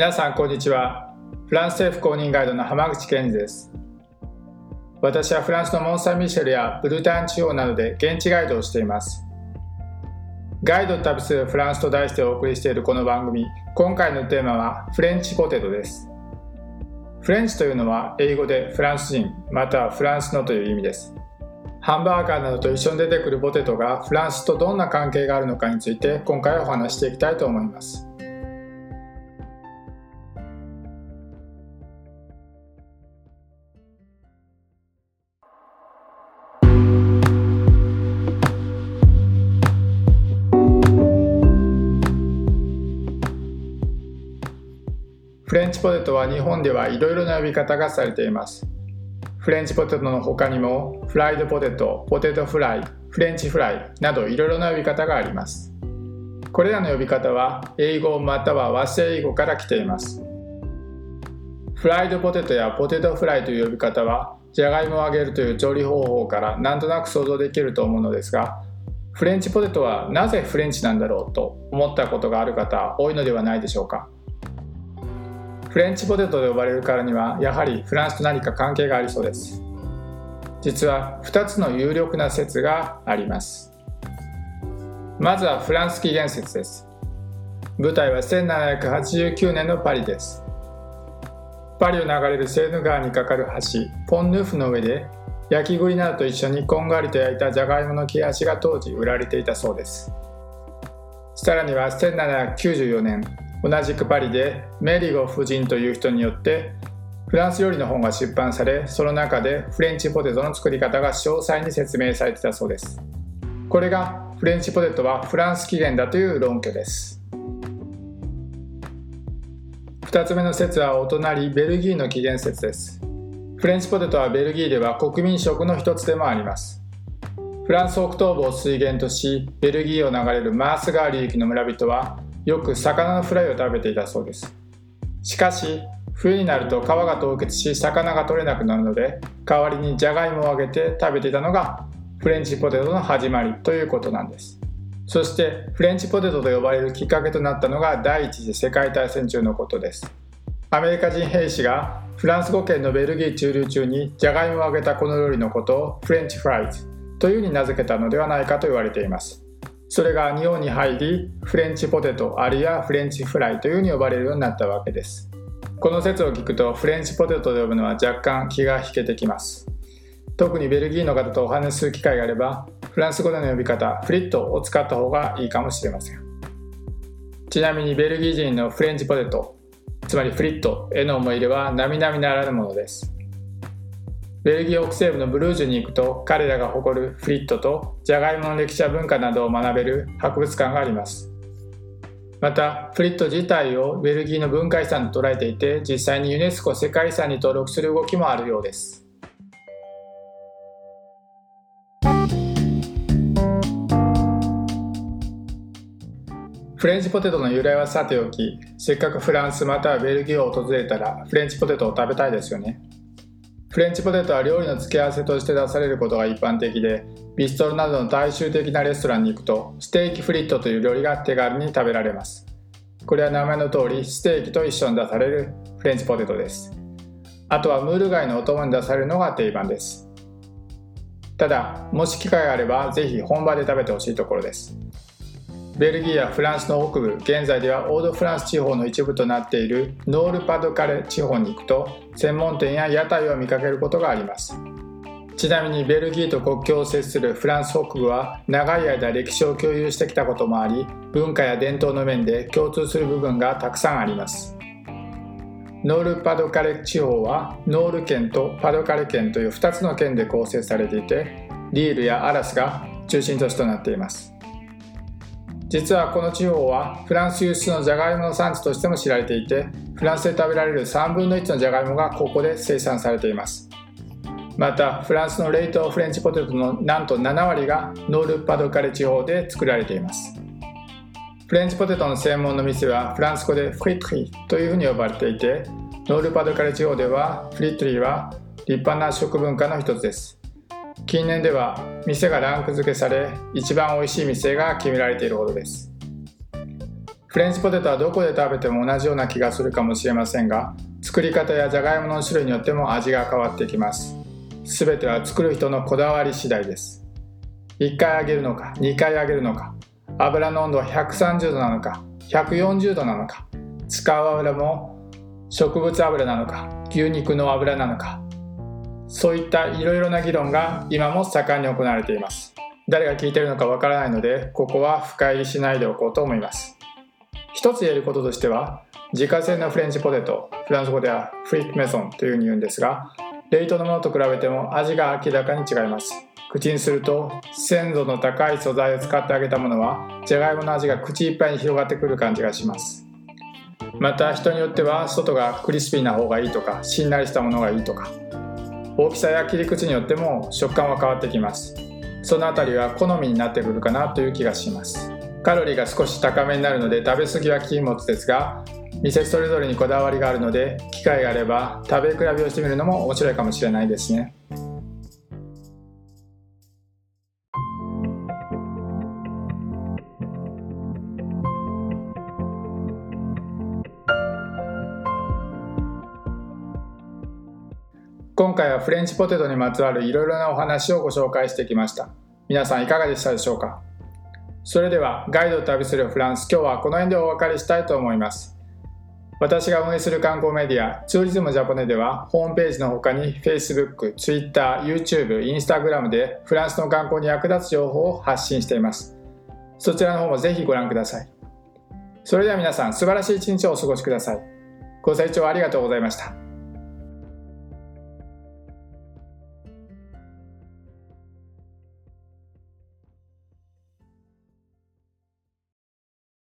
皆さんこんにちは。フランス政府公認ガイドの浜口健二です。私はフランスのモン・サン・ミシェルやブルターン地方などで現地ガイドをしています。ガイド旅するフランスと題してお送りしているこの番組今回のテーマはフレンチポテトです。フレンチというのは英語でフランス人またはフランスのという意味です。ハンバーガーなどと一緒に出てくるポテトがフランスとどんな関係があるのかについて今回はお話していきたいと思います。フレンチポテトは日本ではいろいろな呼び方がされています。フレンチポテトの他にもフライドポテト、ポテトフライ、フレンチフライなどいろいろな呼び方があります。これらの呼び方は英語または和製英語から来ています。フライドポテトやポテトフライという呼び方はじゃがいもを揚げるという調理方法からなんとなく想像できると思うのですがフレンチポテトはなぜフレンチなんだろうと思ったことがある方多いのではないでしょうか。フレンチポテトと呼ばれるからにはやはりフランスと何か関係がありそうです。実は2つの有力な説があります。まずはフランス起源説です。舞台は1789年のパリです。パリを流れるセーヌ川に架かる橋ポンヌーフの上で焼き栗などと一緒にこんがりと焼いたじゃがいもの切れ端が当時売られていたそうです。さらには1794年同じくパリでメリゴ夫人という人によってフランス料理の本が出版されその中でフレンチポテトの作り方が詳細に説明されていたそうです。これがフレンチポテトはフランス起源だという論拠です。2つ目の説はお隣ベルギーの起源説です。フレンチポテトはベルギーでは国民食の一つでもあります。フランス北東部を水源としベルギーを流れるマース川流域の村人はよく魚のフライを食べていたそうです。しかし冬になると皮が凍結し魚が取れなくなるので代わりにじゃがいもを揚げて食べていたのがフレンチポテトの始まりということなんです。そしてフレンチポテトと呼ばれるきっかけとなったのが第一次世界大戦中のことです。アメリカ人兵士がフランス語圏のベルギー駐留中にじゃがいもを揚げたこの料理のことをフレンチフライズというふうに名付けたのではないかと言われています。それが日本に入りフレンチポテトあるいはフレンチフライというふうに呼ばれるようになったわけです。この説を聞くとフレンチポテトと呼ぶのは若干気が引けてきます。特にベルギーの方とお話しする機会があればフランス語での呼び方フリットを使った方がいいかもしれません。ちなみにベルギー人のフレンチポテトつまりフリットへの思い入れは並々ならぬものです。ベルギー北西部のブルージュに行くと彼らが誇るフリットとジャガイモの歴史や文化などを学べる博物館があります。またフリット自体をベルギーの文化遺産と捉えていて実際にユネスコ世界遺産に登録する動きもあるようです。フレンチポテトの由来はさておきせっかくフランスまたはベルギーを訪れたらフレンチポテトを食べたいですよね。フレンチポテトは料理の付け合わせとして出されることが一般的でビストロなどの大衆的なレストランに行くとステーキフリットという料理が手軽に食べられます。これは名前の通りステーキと一緒に出されるフレンチポテトです。あとはムール貝のお供に出されるのが定番です。ただもし機会があればぜひ本場で食べてほしいところです。ベルギーやフランスの北部現在ではオードフランス地方の一部となっているノールパドカレ地方に行くと専門店や屋台を見かけることがあります。ちなみにベルギーと国境を接するフランス北部は長い間歴史を共有してきたこともあり文化や伝統の面で共通する部分がたくさんあります。ノールパドカレ地方はノール県とパドカレ県という2つの県で構成されていてリールやアラスが中心都市となっています。実はこの地方はフランス有数のジャガイモの産地としても知られていてフランスで食べられる3分の1のジャガイモがここで生産されています。またフランスの冷凍フレンチポテトのなんと7割がノールパドカレ地方で作られています。フレンチポテトの専門の店はフランス語でフリットリーというふうに呼ばれていてノールパドカレ地方ではフリットリーは立派な食文化の一つです。近年では店がランク付けされ一番美味しい店が決められているほどです。フレンチポテトはどこで食べても同じような気がするかもしれませんが作り方やじゃがいもの種類によっても味が変わってきます。全ては作る人のこだわり次第です。1回揚げるのか2回揚げるのか油の温度は130度なのか140度なのか使う油も植物油なのか牛肉の油なのかそういったいろいろな議論が今も盛んに行われています。誰が聞いてるのかわからないのでここは深入りしないでおこうと思います。一つ言えることとしては自家製のフレンチポテトフランス語ではフリックメソンというふうに言うんですが冷凍のものと比べても味が明らかに違います。口にすると鮮度の高い素材を使って揚げたものはじゃがいもの味が口いっぱいに広がってくる感じがします。また人によっては外がクリスピーな方がいいとかしんなりしたものがいいとか大きさや切り口によっても食感は変わってきます。その辺りは好みになってくるかなという気がします。カロリーが少し高めになるので食べ過ぎは禁物ですが店それぞれにこだわりがあるので機会があれば食べ比べをしてみるのも面白いかもしれないですね。今回はフレンチポテトにまつわるいろいろなお話をご紹介してきました。皆さんいかがでしたでしょうか？それではガイドを旅するフランス。今日はこの辺でお別れしたいと思います。私が運営する観光メディアツーリズムジャポネではホームページの他に Facebook、Twitter、YouTube、Instagram でフランスの観光に役立つ情報を発信しています。そちらの方もぜひご覧ください。それでは皆さん素晴らしい一日をお過ごしください。ご清聴ありがとうございました。